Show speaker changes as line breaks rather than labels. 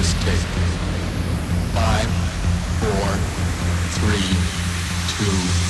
this tape. Five, four, three, two,